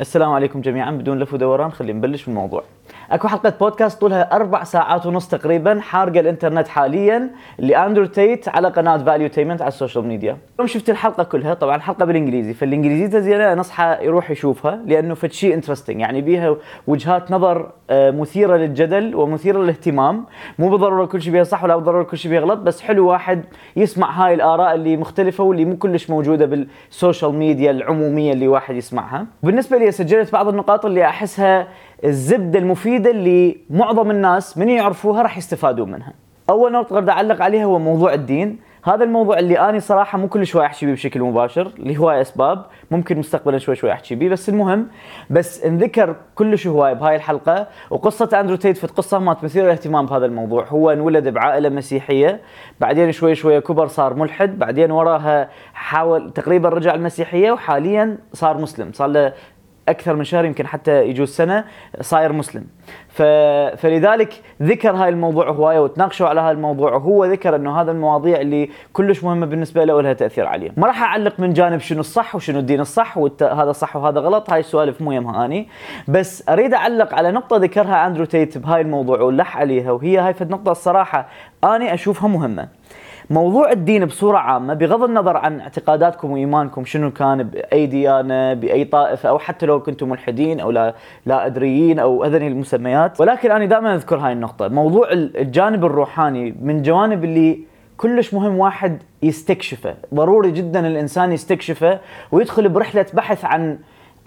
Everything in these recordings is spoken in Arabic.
السلام عليكم جميعا بدون لف ودوران خلينا نبلش بالموضوع. أكو حلقة بودكاست طولها أربع ساعات ونص تقريبا حارقه الإنترنت حاليا لأندرو تيت على قناة Valuetainment على ال social media. اليوم شفت الحلقة كلها طبعا الحلقة بالإنجليزي فالإنجليزي زينة نصحى يروح يشوفها لأنه فد شيء interesting يعني بيها وجهات نظر آه، مثيرة للجدل ومثيرة للاهتمام. مو بالضرورة كل شيء بيها صح ولا بالضرورة كل شيء بيها غلط بس حلو واحد يسمع هاي الآراء اللي مختلفة واللي مو كلش موجودة بال social media العمومية اللي واحد يسمعها. بالنسبة لي سجلت بعض النقاط اللي أحسها الزبدة المفيدة اللي معظم الناس من يعرفوها راح يستفادوا منها. أول نقطة أقدر أعلق عليها هو موضوع الدين، هذا الموضوع اللي أنا صراحة مو كل شوي أحكي بشكل مباشر لهواي أسباب، ممكن مستقبلا شوي شوي أحكي بيه بس المهم بس انذكر كلش هواي بهاي الحلقة. وقصة أندرو تيت في قصه ما مثيره للاهتمام بهذا الموضوع، هو انولد بعائلة مسيحية، بعدين شوي شوي كبر صار ملحد، بعدين وراها حاول تقريبا رجع المسيحية وحاليا صار مسلم، صار له أكثر من شهر يمكن حتى يجوز سنة صاير مسلم. ف... فلذلك ذكر هاي الموضوع هواية وتناقشوا على هذا الموضوع وهو ذكر إنه هذا المواضيع اللي كلش مهمة بالنسبة له ولها تأثير عليه ما راح أعلق من جانب شنو الصح وشنو الدين الصح وهذا صح وهذا غلط هاي السوالف مو يمها أني. بس أريد أعلق على نقطة ذكرها أندرو تيت بهاي الموضوع ولح عليها وهي هاي النقطة الصراحة أني أشوفها مهمة. موضوع الدين بصورة عامة بغض النظر عن اعتقاداتكم وإيمانكم شنو كان بأي ديانة بأي طائفة أو حتى لو كنتم ملحدين أو لا, لا أدريين أو أذني المسميات. ولكن أنا دائما أذكر هاي النقطة. موضوع الجانب الروحاني من جوانب اللي كلش مهم واحد يستكشفه. ضروري جدا الإنسان يستكشفه ويدخل برحلة بحث عن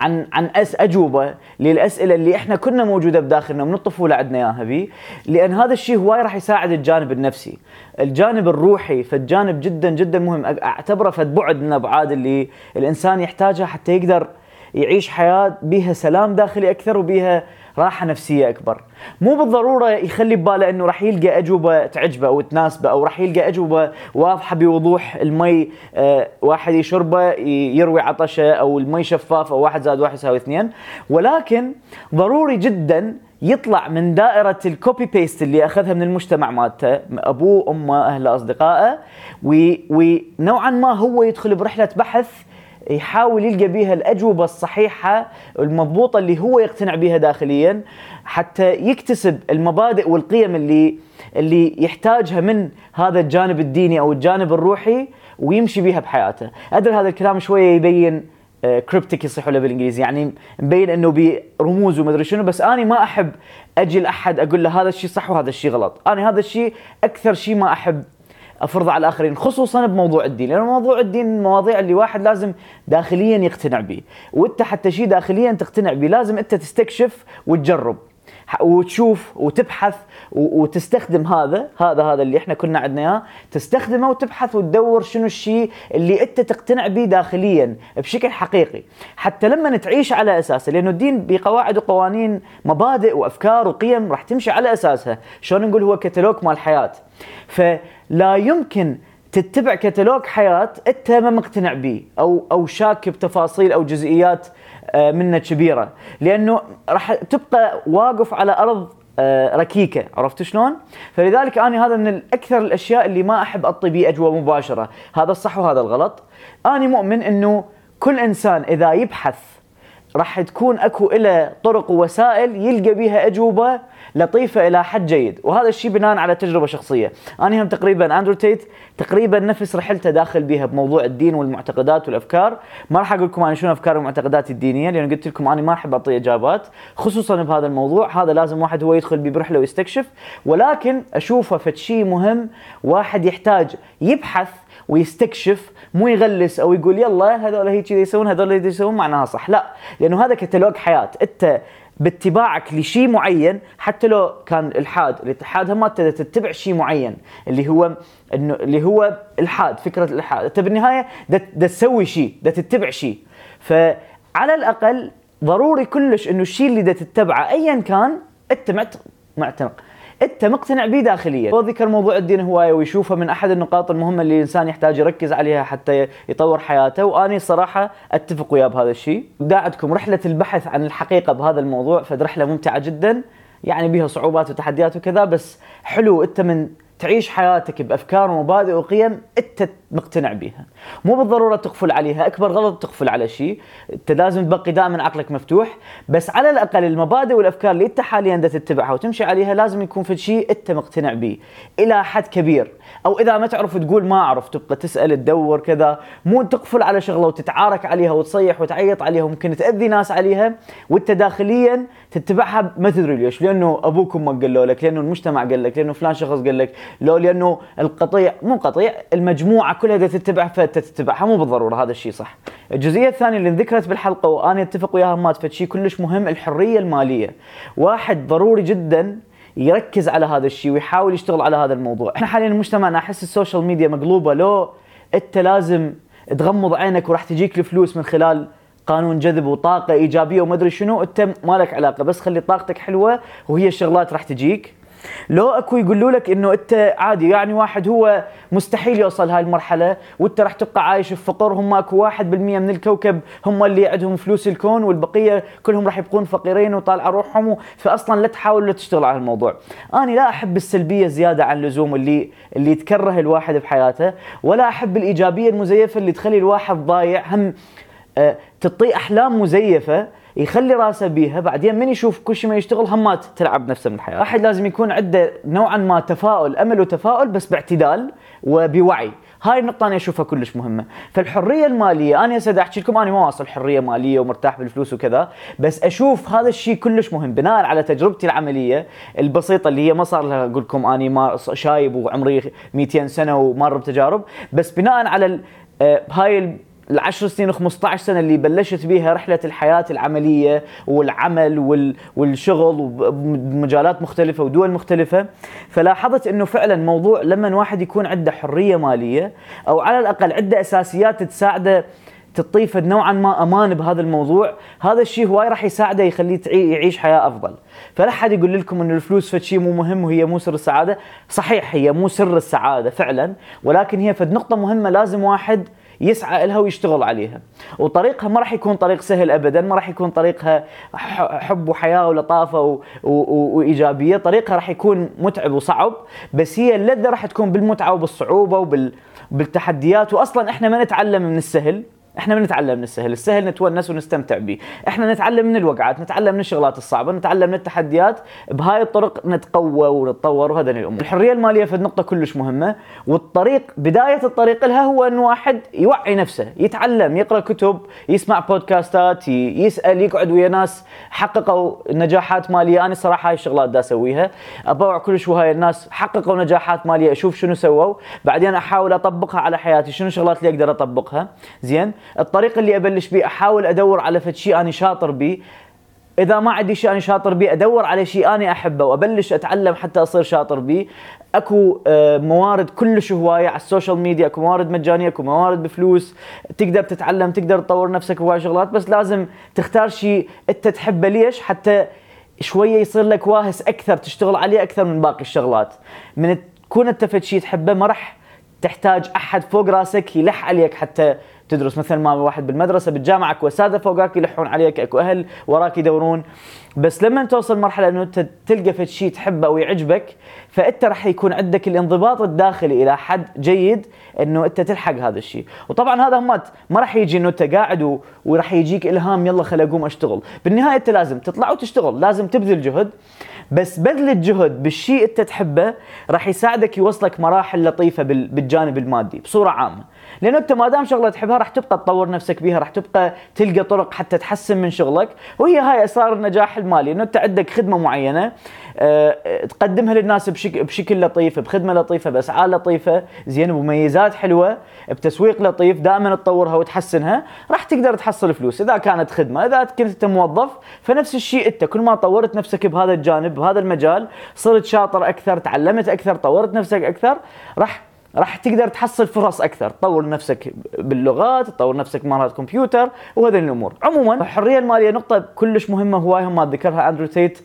عن عن أس أجوبة للأسئلة اللي إحنا كنا موجودة بداخلنا من الطفولة عندنا اياها بي لأن هذا الشيء هواي راح يساعد الجانب النفسي. الجانب الروحي فالجانب جدا جدا مهم. أعتبره فد بعد من الأبعاد اللي الإنسان يحتاجها حتى يقدر يعيش حياة بها سلام داخلي أكثر وبها راحة نفسية أكبر. مو بالضرورة يخلي بباله إنه راح يلقى أجوبة تعجبه أو تناسبه أو راح يلقى أجوبة واضحة بوضوح. المي آه واحد يشربه يروي عطشه أو المي شفاف أو واحد زائد واحد يساوي اثنين. ولكن ضروري جدا يطلع من دائرة ال copy paste اللي أخذها من المجتمع مالته أبوه أمه أهله أصدقائه ونوعا ما هو يدخل برحلة بحث يحاول يلقى بها الأجوبة الصحيحة المضبوطة اللي هو يقتنع بها داخليا حتى يكتسب المبادئ والقيم اللي اللي يحتاجها من هذا الجانب الديني أو الجانب الروحي ويمشي بها بحياته، أدري هذا الكلام شوية يبين كريبتك آه، يصيح له بالإنجليزي؟ يعني مبين إنه برموز ومدري شنو بس أنا ما أحب أجي لأحد أقول له هذا الشيء صح وهذا الشيء غلط، أنا هذا الشيء أكثر شيء ما أحب افرضه على الآخرين خصوصا بموضوع الدين لأن موضوع الدين من المواضيع اللي واحد لازم داخليا يقتنع به وأنت حتى شيء داخليا تقتنع به لازم أنت تستكشف وتجرب. وتشوف وتبحث وتستخدم هذا هذا هذا اللي إحنا كنا عندنا إياه. تستخدمه وتبحث وتدور شنو الشيء اللي أنت تقتنع به داخليا بشكل حقيقي. حتى لما تعيش على أساسه لأنه الدين بقواعد وقوانين مبادئ وأفكار وقيم راح تمشي على أساسها. شلون نقول هو كتالوج مال الحياة فلا يمكن تتبع كتالوج حياة أنت ما مقتنع به أو أو شاك بتفاصيل أو جزئيات منة كبيرة لأنه راح تبقى واقف على أرض آه، ركيكة عرفت شلون؟ فلذلك أنا هذا من أكثر الأشياء اللي ما أحب اعطي به أجوبة مباشرة، هذا الصح وهذا الغلط. أنا مؤمن إنه كل إنسان إذا يبحث راح تكون أكو له طرق ووسائل يلقى بها أجوبة لطيفة إلى حد جيد. وهذا الشيء بناء على تجربة شخصية. أنا هم تقريبا أندرو تيت تقريبا نفس رحلته داخل بها بموضوع الدين والمعتقدات والأفكار. ما راح أقول لكم أنا شنو افكار والمعتقدات الدينية لأن قلت لكم أنا ما أحب أعطي إجابات خصوصا بهذا الموضوع. هذا لازم واحد هو يدخل برحله ويستكشف. ولكن أشوفه فد شيء مهم واحد يحتاج يبحث ويستكشف مو يغلس أو يقول يلا هذول هيك يسوون هذول يسوون معناها صح. لا لأنه هذا كتالوج حياة. أنت باتباعك لشيء معين حتى لو كان الحاد الاتحاد هم تتبع شيء معين اللي هو إنه اللي هو الحاد فكرة الالحاد انت بالنهاية دا تسوي شيء دا تتبع شيء. فعلى الأقل ضروري كلش إنه الشيء اللي دا تتبعه ايا كان انت معتنق. أنت مقتنع به داخليا. هو ذكر موضوع الدين هواية ويشوفه من أحد النقاط المهمة اللي الإنسان يحتاج يركز عليها حتى يطور حياته واني صراحة أتفق وياه بهذا الشيء. داعتكم رحلة البحث عن الحقيقة بهذا الموضوع فد رحلة ممتعة جدا. يعني بها صعوبات وتحديات وكذا بس حلو أنت من تعيش حياتك بأفكار ومبادئ وقيم أنت مقتنع بيها. مو بالضرورة تقفل عليها أكبر غلط تقفل على شيء. أنت لازم تبقي دائما عقلك مفتوح بس على الأقل المبادئ والأفكار اللي أنت حاليا دا تتبعها وتمشي عليها لازم يكون في شيء أنت مقتنع به إلى حد كبير. أو إذا ما تعرف تقول ما أعرف تبقى تسأل تدور كذا. مو تقفل على شغلة وتتعارك عليها وتصيح وتعيط عليها وممكن تأذي ناس عليها. وأنت داخليا تتبعها ما تدري ليش. لأنه أبوك وامك قالوا لك لأنه المجتمع قال لك لأنه فلان شخص قال لك. لو لأنه القطيع مو قطيع المجموعة كلها دا تتبع فانت تتبعها مو بالضرورة هذا الشيء صح. الجزئية الثانية اللي ذكرت بالحلقة وأنا أتفق وياها مات شيء كلش مهم الحرية المالية. واحد ضروري جدا يركز على هذا الشيء ويحاول يشتغل على هذا الموضوع. إحنا حاليا مجتمعنا أحس ال social media مقلوبة. لو أنت لازم تغمض عينك وراح تجيك الفلوس من خلال قانون جذب وطاقة إيجابية وما أدري شنو أنت ما لك علاقة بس خلي طاقتك حلوة وهي الشغلات راح تجيك. لو أكو يقولوا لك إنه أنت عادي يعني واحد هو مستحيل يوصل هاي المرحلة وأنت راح تبقى عايش في فقر هم أكو 1% من الكوكب هم اللي عندهم فلوس الكون والبقية كلهم راح يبقون فقيرين وطالع روحهم فاصلا لا تحاول تشتغل على الموضوع. أنا لا أحب السلبية زيادة عن اللزوم اللي اللي تكره الواحد بحياته ولا أحب الإيجابية المزيفة اللي تخلي الواحد ضايع هم أه تعطيه أحلام مزيفة يخلي راسه بيها بعدين من يشوف كل شيء ما يشتغل همات تلعب نفسه من الحياة واحد لازم يكون عنده نوعا ما تفاؤل أمل وتفاؤل بس باعتدال وبوعي. هاي النقطة أنا أشوفها كلش مهمة، فالحرية المالية أنا هسه أحكي لكم أنا ما واصل حرية مالية ومرتاح بالفلوس وكذا، بس أشوف هذا الشيء كلش مهم. بناء على تجربتي العملية البسيطة اللي هي ما صار لها أقول لكم أنا ما شايب وعمري 200 سنة ومر بتجارب، بس بناء على هاي العشر سنين و15 سنة اللي بلشت بيها رحلة الحياة العملية والعمل والشغل ومجالات مختلفة ودول مختلفة. فلاحظت إنه فعلا موضوع لما واحد يكون عنده حرية مالية أو على الأقل عنده أساسيات تساعده تطيف نوعا ما أمان بهذا الموضوع هذا الشيء هواي راح يساعده يخليه يعيش حياة أفضل. فلا حد يقول لكم إنه الفلوس فد شيء مو مهم وهي مو سر السعادة؟ صحيح هي مو سر السعادة فعلا ولكن هي فد نقطة مهمة لازم واحد يسعى لها ويشتغل عليها. وطريقها ما راح يكون طريق سهل ابدا ما راح يكون طريقها حب وحياة ولطافة و... و... وإيجابية. طريقها راح يكون متعب وصعب بس هي اللذة راح تكون بالمتعة وبالصعوبة وبال بالتحديات. واصلا إحنا ما نتعلم من السهل. إحنا ما نتعلم من السهل، السهل نتونس ونستمتع به، إحنا نتعلم من الوقعات، نتعلم من الشغلات الصعبة، نتعلم من التحديات، بهاي الطرق نتقوى ونتطور وهذا الأمور. الحرية المالية في نقطه كلش مهمة، والطريق بداية الطريق لها هو إنه واحد يوعي نفسه، يتعلم، يقرأ كتب، يسمع بودكاستات، يسأل، يقعد ويا ناس. حققوا نجاحات مالية، أنا صراحة هاي الشغلات دا أسويها، أبوع كلش وهاي الناس. حققوا نجاحات مالية، أشوف شنو سووا، بعدين أحاول أطبقها على حياتي، شنو الشغلات اللي أقدر أطبقها، زين؟ الطريق اللي أبلش بيه أحاول أدور على فد شيء أنا شاطر بيه. إذا ما عندي شيء أنا شاطر بيه أدور على شيء أنا أحبه وأبلش أتعلم حتى أصير شاطر بيه. أكو موارد كلش هواية على ال social media أكو موارد مجانية أكو موارد بفلوس. تقدر تتعلم تقدر تطور نفسك بهواي شغلات بس لازم تختار شيء أنت تحبه. ليش؟ حتى شوية يصير لك واهس أكثر تشتغل عليه أكثر من باقي الشغلات. من تكون أنت شيء تحبه ما راح تحتاج أحد فوق راسك يلح عليك حتى تدرس مثل ما واحد بالمدرسة بالجامعة اكو اساتذه فوقك يلحون عليك أكو أهل وراك يدورون. بس لما توصل مرحلة إنه أنت تلقى في شيء تحبه ويعجبك فأنت راح يكون عندك الانضباط الداخلي إلى حد جيد إنه أنت تلحق هذا الشيء وطبعا هذا ما ما راح يجي إنه أنت قاعد وراح يجيك إلهام يلا خل أقوم أشتغل. بالنهاية أنت لازم تطلع وتشتغل لازم تبذل جهد. بس بذل الجهد بالشيء أنت تحبه راح يساعدك يوصلك مراحل لطيفة بالجانب المادي بصورة عامة. لأنه أنت ما دام شغلة تحبها راح تبقى تطور نفسك بيها راح تبقى تلقى طرق حتى تحسن من شغلك. وهي هاي اسرار النجاح المالي إنه أنت عندك خدمة معينة أه تقدمها للناس بشكل, بشكل لطيف بخدمة لطيفة بأسعار لطيفة زين بمميزات حلوة بتسويق لطيف دائما تطورها وتحسنها راح تقدر تحصل فلوس. إذا كانت خدمة إذا كنت انت موظف فنفس الشيء أنت كل ما طورت نفسك بهذا الجانب بهذا المجال صرت شاطر أكثر تعلمت أكثر طورت نفسك أكثر راح راح تقدر تحصل فرص أكثر. تطور نفسك باللغات تطور نفسك مهارات كمبيوتر وهذه الأمور. عموما الحرية المالية نقطة كلش مهمة هواي هم ذكرها أندرو تيت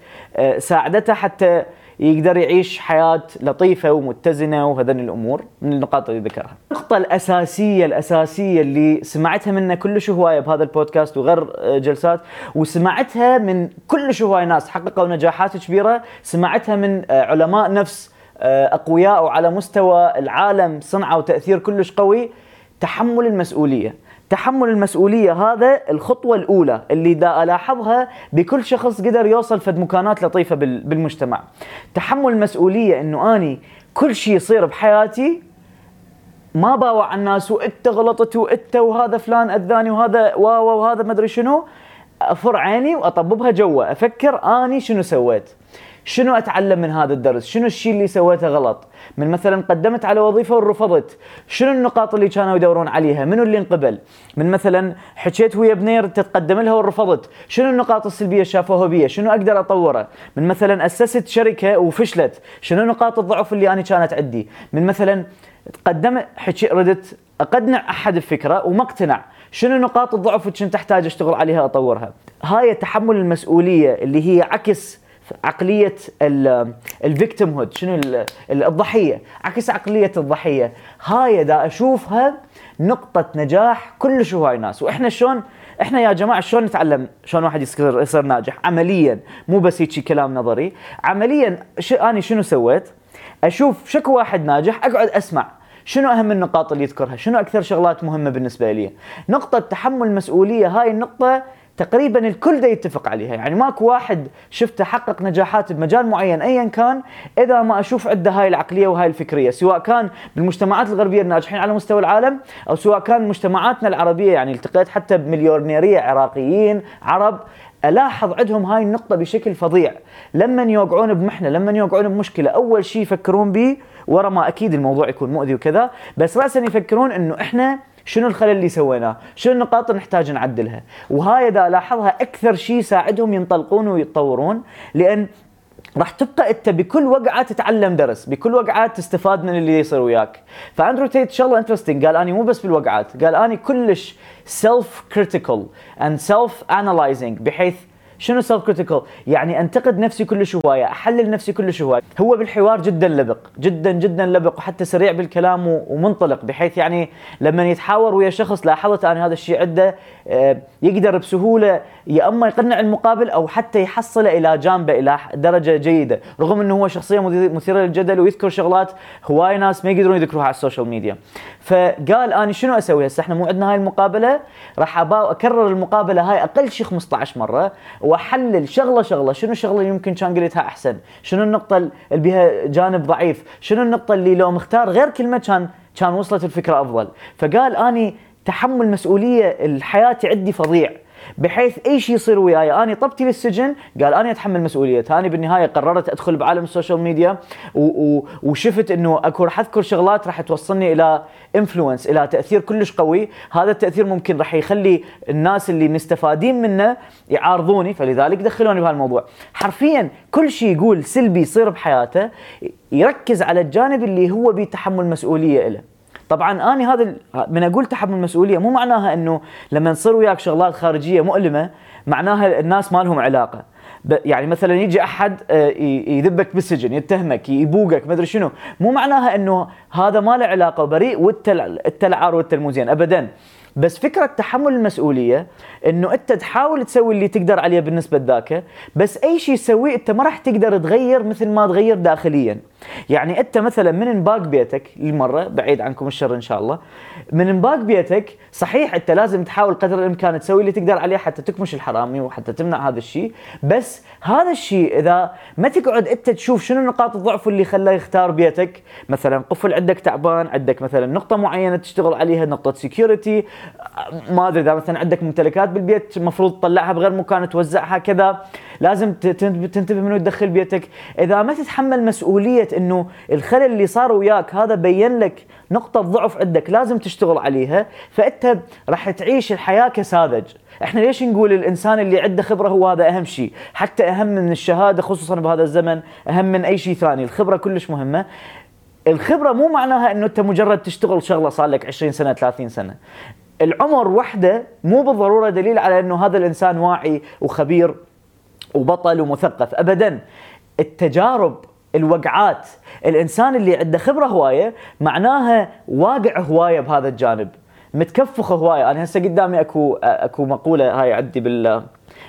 ساعدته حتى يقدر يعيش حياة لطيفة ومتزنة وهذين الأمور. من النقاط اللي ذكرها. النقطة الأساسية الأساسية اللي سمعتها منه كلش هواية بهذا البودكاست وغير جلسات وسمعتها من كلش هواية ناس حققوا نجاحات كبيرة سمعتها من علماء نفس آه، أقوياء وعلى مستوى العالم صنعوا تاثير كلش قوي تحمل المسؤولية. تحمل المسؤولية هذا الخطوة الأولى اللي دا ألاحظها بكل شخص قدر يوصل فد مكانات لطيفة بالمجتمع. تحمل المسؤولية أنه أني كل شيء يصير بحياتي ما باوع الناس وإنت غلطت وإنت وهذا فلان أذاني وهذا واو وهذا ما أدري شنو أفر عيني وأطببها جوا. أفكر أني شنو سويت. شنو أتعلم من هذا الدرس؟ شنو الشيء اللي سويته غلط؟ من مثلا قدمت على وظيفة ورفضت. شنو النقاط اللي كانوا يدورون عليها؟ منو اللي انقبل؟ من مثلا حكيت ويا بنير تتقدم لها ورفضت. شنو النقاط السلبية شافوها بي شنو أقدر أطوره؟ من مثلا أسست شركة وفشلت. شنو نقاط الضعف اللي أنا كانت عندي؟ من مثلا قدمت حكي ردت أقنع أحد بفكرة وما اقتنع. شنو نقاط الضعف اللي كنت أحتاج أشتغل عليها أطورها؟ هاي تحمل المسؤولية اللي هي عكس عقلية ال victimhood شنو الضحية؟ عكس عقلية الضحية. هاي دا أشوفها نقطة نجاح كلش هواي ناس. وإحنا شلون؟ إحنا يا جماعة شلون نتعلم؟ شلون واحد يصير يصير ناجح؟ عمليا مو بس هيك كلام نظري. عمليا ش... أنا شنو سويت؟ أشوف شكو واحد ناجح أقعد أسمع شنو أهم النقاط اللي يذكرها؟ شنو أكثر شغلات مهمة بالنسبة لي؟ نقطة تحمل مسؤولية هاي النقطة تقريبا الكل ده يتفق عليها. يعني ماكو واحد شفته حقق نجاحات بمجال معين ايا كان إذا ما أشوف عنده هاي العقلية وهاي الفكرية سواء كان بالمجتمعات الغربية الناجحين على مستوى العالم أو سواء كان مجتمعاتنا العربية يعني التقيت حتى بمليونيرية عراقيين عرب ألاحظ عندهم هاي النقطة بشكل فظيع. لما يوقعون بمحنة لما يوقعون بمشكلة أول شيء يفكرون به ورا ما أكيد الموضوع يكون مؤذي وكذا بس راسا يفكرون إنه إحنا شنو الخلل اللي سويناه؟ شنو النقاط اللي نحتاج نعدلها؟ وهاي إذا لاحظها أكثر شيء يساعدهم ينطلقون ويتطورون لأن راح تبقى أنت بكل وقعة تتعلم درس، بكل وقعة تستفاد من اللي يصير وياك. فأندرو تيت شغله interesting قال أني مو بس بالوقعات، قال أني كلش self-critical and self-analyzing بحيث شنو self-critical؟ يعني أنتقد نفسي كل شوية، أحلل نفسي كل شوية، هو بالحوار جدا لبق، جدا جدا لبق وحتى سريع بالكلام ومنطلق بحيث يعني لما يتحاور ويا شخص لاحظت أنا هذا الشيء عنده آه، يقدر بسهولة يا أما يقنع المقابل أو حتى يحصله إلى جانبه إلى درجة جيدة، رغم إنه هو شخصيه مثيره للجدل ويذكر شغلات هواي ناس ما يقدرون يذكروها على ال social media. فقال أنا شنو أسوي هسه إحنا مو عندنا هاي المقابلة راح أكرر المقابلة هاي أقل شيء 15 مرة واحلل شغلة شغلة. شنو الشغلة اللي يمكن كان قلتها أحسن؟ شنو النقطة اللي بها جانب ضعيف؟ شنو النقطة اللي لو مختار غير كلمة كان كان وصلت الفكرة أفضل؟ فقال أني تحمل مسؤولية الحياة عندي فظيع. بحيث أي شيء يصير وياي. أنا طبتي للسجن قال أنا أتحمل مسؤوليته أنا بالنهاية قررت أدخل بعالم ال social media وشفت إنه أكو راح أذكر شغلات راح توصلني إلى influence إلى تأثير كلش قوي. هذا التأثير ممكن راح يخلي الناس اللي مستفادين منه يعارضوني فلذلك دخلوني بهالموضوع. حرفيا كل شيء يقول سلبي يصير بحياته يركز على الجانب اللي هو بيتحمل مسؤولية له طبعا أنا هذا من أقول تحمل المسؤولية مو معناها إنه لما تصير وياك شغلات خارجية مؤلمة معناها الناس ما لهم علاقة. يعني مثلا يجي أحد آه، يذبك بالسجن يتهمك يبوقك ما أدري شنو. مو معناها إنه هذا ما له علاقة بريء وانت العار وانت الموزين ابدا. بس فكرة تحمل المسؤولية إنه أنت تحاول تسوي اللي تقدر عليه بالنسبة لذاك بس أي شيء تسويه أنت ما راح تقدر تغير مثل ما تغير داخليا. يعني أنت مثلا من انباق بيتك للمرة بعيد عنكم الشر إن شاء الله من انباق بيتك صحيح أنت لازم تحاول قدر الإمكان تسوي اللي تقدر عليه حتى تكمش الحرامي وحتى تمنع هذا الشيء. بس هذا الشيء إذا ما تقعد أنت تشوف شنو نقاط الضعف اللي خلاه يختار بيتك. مثلا قفل عندك تعبان عندك مثلا نقطة معينة تشتغل عليها نقطة سكيورتي ما أدري إذا مثلا عندك ممتلكات بالبيت المفروض تطلعها بغير مكان توزعها كذا. لازم تنتبه منو تدخل بيتك. إذا ما تتحمل مسؤولية إنه الخلل اللي صار وياك هذا بين لك نقطة ضعف عندك لازم تشتغل عليها فأنت راح تعيش الحياة كساذج. إحنا ليش نقول الإنسان اللي عنده خبرة هو هذا أهم شيء؟ حتى أهم من الشهادة خصوصا بهذا الزمن أهم من أي شيء ثاني. الخبرة كلش مهمة. الخبرة مو معناها إنه أنت مجرد تشتغل شغلة صار لك 20 سنة 30 سنة. العمر وحده مو بالضرورة دليل على إنه هذا الإنسان واعي وخبير. وبطل ومثقف ابدا. التجارب الوقعات الإنسان اللي عنده خبرة هواية معناها واقع هواية بهذا الجانب. متكفخ هواية. أنا هسه قدامي أكو أكو مقولة هاي عندي بال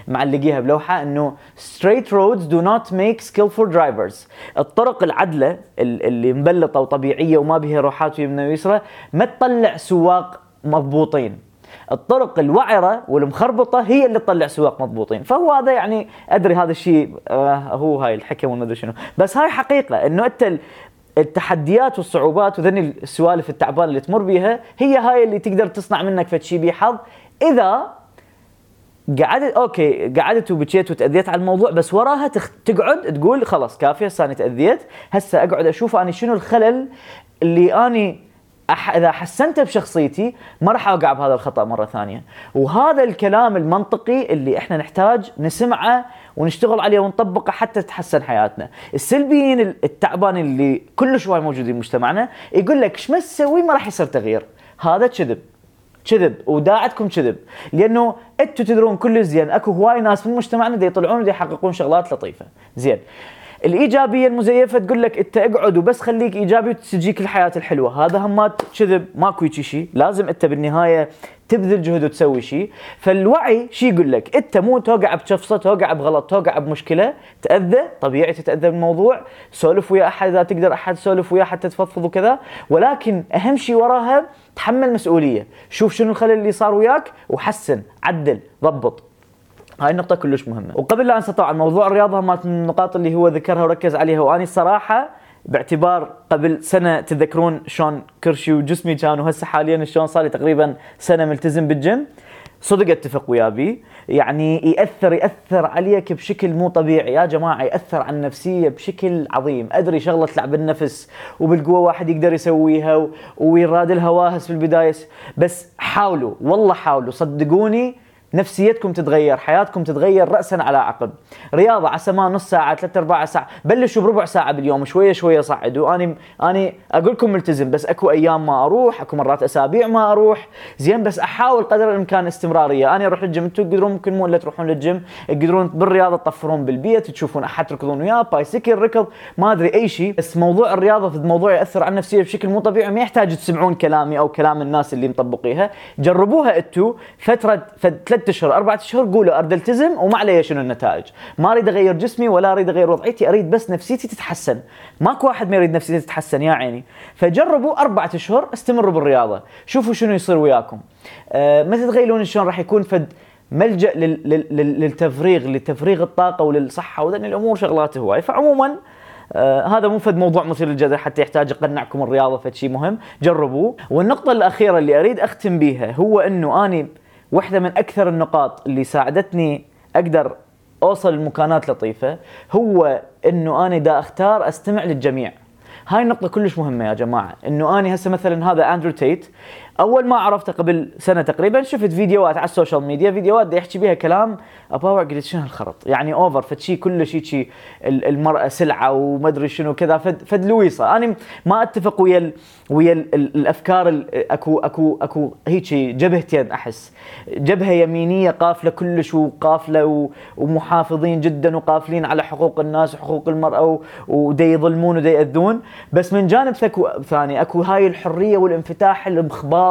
معلقيها بلوحة إنه straight roads do not make skillful drivers. الطرق العدلة اللي مبلطة وطبيعية وما بها روحات يمنى ويسرى ما تطلع سواق مضبوطين. الطرق الوعرة والمخربطة هي اللي تطلع سواق مضبوطين. فهو هذا يعني أدري هذا الشيء آه هو هاي الحكم وما أدري شنو. بس هاي حقيقة إنه انت التحديات والصعوبات وذني السوالف التعبانه اللي تمر بيها هي هاي اللي تقدر تصنع منك فتشي بحظ إذا قعدت أوكي قعدت وبكيت وتأذيت على الموضوع بس وراها تخ... تقعد تقول خلاص كافية هسه أنا تأذيت هسه أقعد أشوف أنا شنو الخلل اللي أني أح... إذا حسنت بشخصيتي ما راح أوقع بهذا الخطأ مرة ثانية. وهذا الكلام المنطقي اللي إحنا نحتاج نسمعه ونشتغل عليه ونطبقه حتى تتحسن حياتنا. السلبيين التعبان اللي كل شوي موجودين بمجتمعنا يقول لك إيش ما تسوي ما راح يصير تغيير. هذا كذب. كذب. وداعتكم كذب. لأنه أنتم تدرون كل زين. أكو هواي ناس في مجتمعنا دي يطلعون ودي يحققون شغلات لطيفة. زين. الإيجابية المزيفة تقول لك أنت اقعد وبس خليك إيجابي وتجيك الحياة الحلوة. هذا همات كذب ماكو شيء لازم أنت بالنهاية تبذل جهد وتسوي شيء فالوعي شو يقول لك؟ أنت مو توقع بشفصة توقع بغلط توقع بمشكلة. تأذى طبيعي تتأذى بالموضوع. سولف ويا أحد اذا تقدر أحد سولف وياه حتى تفضفض وكذا. ولكن أهم شيء وراها تحمل مسؤولية. شوف شنو الخلل اللي صار وياك وحسن عدل ضبط. هاي النقطة كلش مهمة. وقبل لا أنسى طبعا موضوع الرياضة ما من النقاط اللي هو ذكرها وركز عليها. وأني الصراحة باعتبار قبل سنة تذكرون شلون كرشي وجسمي كان وهسه حاليا شلون صار لي تقريبا سنة ملتزم بالجيم. صدق أتفق ويا بي يعني يأثر يأثر عليك بشكل مو طبيعي. يا جماعة يأثر على النفسية بشكل عظيم. أدري شغلة تلعب بالنفس وبالقوة واحد يقدر يسويها ويراد لها واهس في البداية. بس حاولوا والله حاولوا صدقوني نفسيتكم تتغير حياتكم تتغير رأسا على عقب. رياضة عسى ما نص ساعة ثلاث أرباع ساعة بلشوا بربع ساعة باليوم شوية شوية صعدوا أنا أنا أقول لكم ملتزم بس أكو أيام ما أروح أكو مرات أسابيع ما أروح. زين بس أحاول قدر الإمكان استمرارية. أنا أروح للجيم أنتم تقدرون ممكن مو إلا تروحون للجيم تقدرون بالرياضة تطفرون بالبيت تشوفون أحد تركضون وياه بايسكل ركض ما أدري أي شيء. بس موضوع الرياضة في الموضوع يأثر على النفسية بشكل مو طبيعي ما يحتاج تسمعون كلامي أو كلام الناس اللي مطبقيها جربوها أنتم فترة ثلاث أشهر أربعة أشهر اشهر قولوا اريد التزم وما علي شنو النتائج. ما أريد أغير جسمي ولا أريد أغير وضعيتي أريد بس نفسيتي تتحسن. ماكو واحد ما يريد نفسيته تتحسن يا عيني. فجربوا أربعة أشهر استمروا بالرياضة. شوفوا شنو يصير وياكم. أه ما تتخيلون شلون راح يكون فد ملجأ للتفريغ لتفريغ الطاقة وللصحة وذن الأمور شغلات هواي. فعموما آه هذا مو فد موضوع مثير للجدل حتى يحتاج أقنعكم الرياضة فد شيء مهم. جربوه. والنقطة الأخيرة اللي أريد أختم بيها هو إنه أني واحدة من أكثر النقاط اللي ساعدتني أقدر أوصل لمكانات لطيفة هو أنه أنا دا أختار أستمع للجميع. هاي النقطة كلش مهمة يا جماعة. إنه أنا هسه مثلا هذا اندرو تيت أول ما عرفته قبل سنة تقريبا شفت فيديوهات على ال social media فيديوهات دا يحكي بها كلام اباوع قلت شنو هالخرط؟ يعني over فد شيء كله شيء شيء المرأة سلعة وما أدري شنو كذا فد فد لويصة. أنا ما أتفق ويا ال ويا ال الأفكار أكو أكو أكو هيك جبهتين أحس. جبهة يمينية قافلة كلش وقافلة ومحافظين جدا وقافلين على حقوق الناس وحقوق المرأة ودي يظلمون ودي يأذون. بس من جانب ثاني أكو هاي الحرية والانفتاح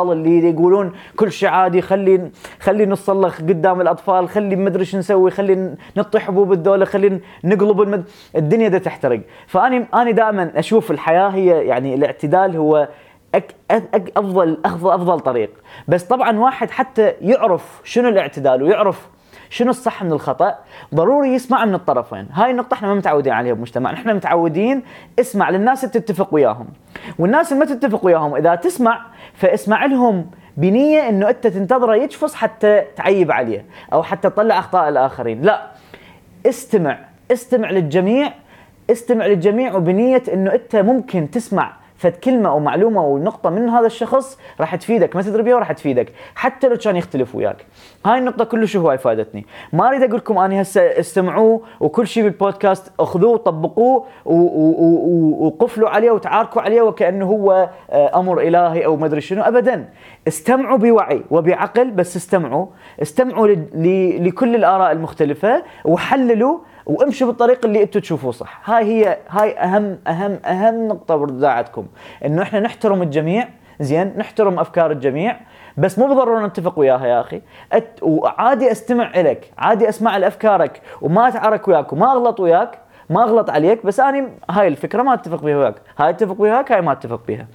المخبال اللي يقولون كل شيء عادي خلي خلي نصلخ قدام الأطفال خلي ما أدري نسوي خلي نطي حبوب الدولة خلي نقلب المد... الدنيا دا تحترق. فأني أنا دائما أشوف الحياة هي يعني الاعتدال هو أك أك أفضل أفضل أفضل طريق. بس طبعا واحد حتى يعرف شنو الاعتدال ويعرف شنو الصح من الخطأ؟ ضروري يسمع من الطرفين. هاي النقطة إحنا ما متعودين عليها بمجتمعنا. إحنا متعودين اسمع للناس اللي تتفق وياهم. والناس اللي ما تتفق وياهم إذا تسمع فاسمع لهم بنية إنه أنت تنتظره يجفص حتى تعيب عليه أو حتى تطلع أخطاء الآخرين. لا. استمع. استمع للجميع. استمع للجميع وبنية إنه أنت ممكن تسمع فد كلمه أو معلومة أو نقطة من هذا الشخص راح تفيدك ما تدري بيها وراح تفيدك. حتى لو كان يختلف وياك. هاي النقطة كلش هواي فادتني. ما أريد أقول لكم أني هسه استمعوه وكل شيء بالبودكاست أخذوه وطبقوه وقفلوا عليه وتعاركوا عليه وكأنه هو آه، أمر إلهي أو ما أدري شنو. ابدا. استمعوا بوعي وبعقل بس استمعوا. استمعوا لكل الآراء المختلفة وحللوا وامشوا بالطريق اللي أنتم تشوفوه صح. هاي هي هاي أهم أهم أهم نقطة برداعتكم. إنه إحنا نحترم الجميع زين نحترم أفكار الجميع بس مو بالضروره نتفق وياها يا أخي. أت... وعادي أستمع الك عادي أسمع لأفكارك وما أتعارك وياك وما أغلط وياك ما أغلط عليك بس أنا هاي الفكرة ما أتفق بها وياك. هاي اتفق وياك هاي ما اتفق بها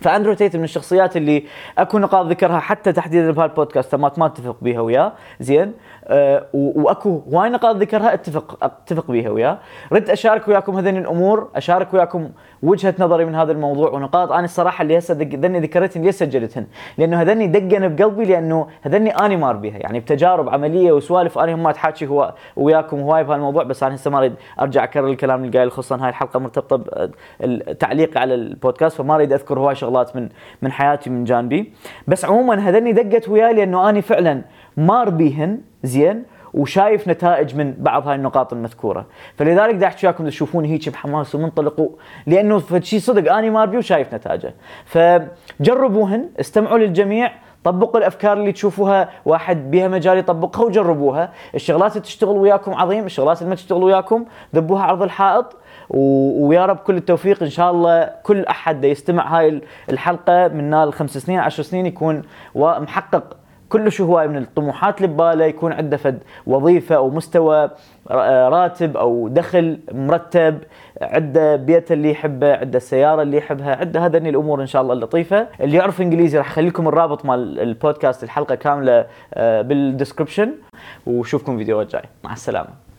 فأندرو تيت من الشخصيات اللي أكو نقاط ذكرها حتى تحديدا بهالبودكاست ما ما اتفق بها وياه زين. أه وأكو هواي نقاط ذكرها اتفق اتفق بها وياه أريد أشارك وياكم هذين الأمور أشارك وياكم وجهة نظري من هذا الموضوع ونقاط. أنا الصراحة اللي هسه ذني ذكرتهن ليش سجلتهن؟ لأنه هذني دقن بقلبي لأنه هذني اني مار بها يعني بتجارب عملية وسوالف أنا ما اتحاكي هو وياكم هواي بهالموضوع بس أنا هسه ما أريد أرجع أكرر الكلام اللي قايل خصوصا هاي الحلقة مرتبطة بالتعليق على البودكاست فما أريد أذكر هواي شغلات من من حياتي من جانبي. بس عموما هذني دقت وياي لأنه أني فعلا مار بيهن زين وشايف نتائج من بعض هاي النقاط المذكورة. فلذلك دا أحكي وياكم تشوفوني هيك بحماس ومنطلق لأنه شيء صدق أني مار بيه وشايف نتائجه فجربوهن استمعوا للجميع. طبقوا الأفكار اللي تشوفوها واحد بها مجال يطبقها وجربوها. الشغلات اللي تشتغل وياكم عظيم الشغلات اللي ما تشتغل وياكم ذبوها عرض الحائط. ويا رب كل التوفيق إن شاء الله كل أحد يستمع هاي الحلقة من نال خمس سنين عشر سنين يكون محقق كلش هواي من الطموحات اللي بباله يكون عنده فد وظيفة أو مستوى راتب أو دخل مرتب عنده بيت اللي يحبه عنده السياره اللي يحبها عنده هذني الأمور إن شاء الله اللطيفة. اللي يعرف إنجليزي راح اخلي لكم الرابط مال البودكاست الحلقة كاملة بال description وشوفكم فيديوهات جاي مع السلامة.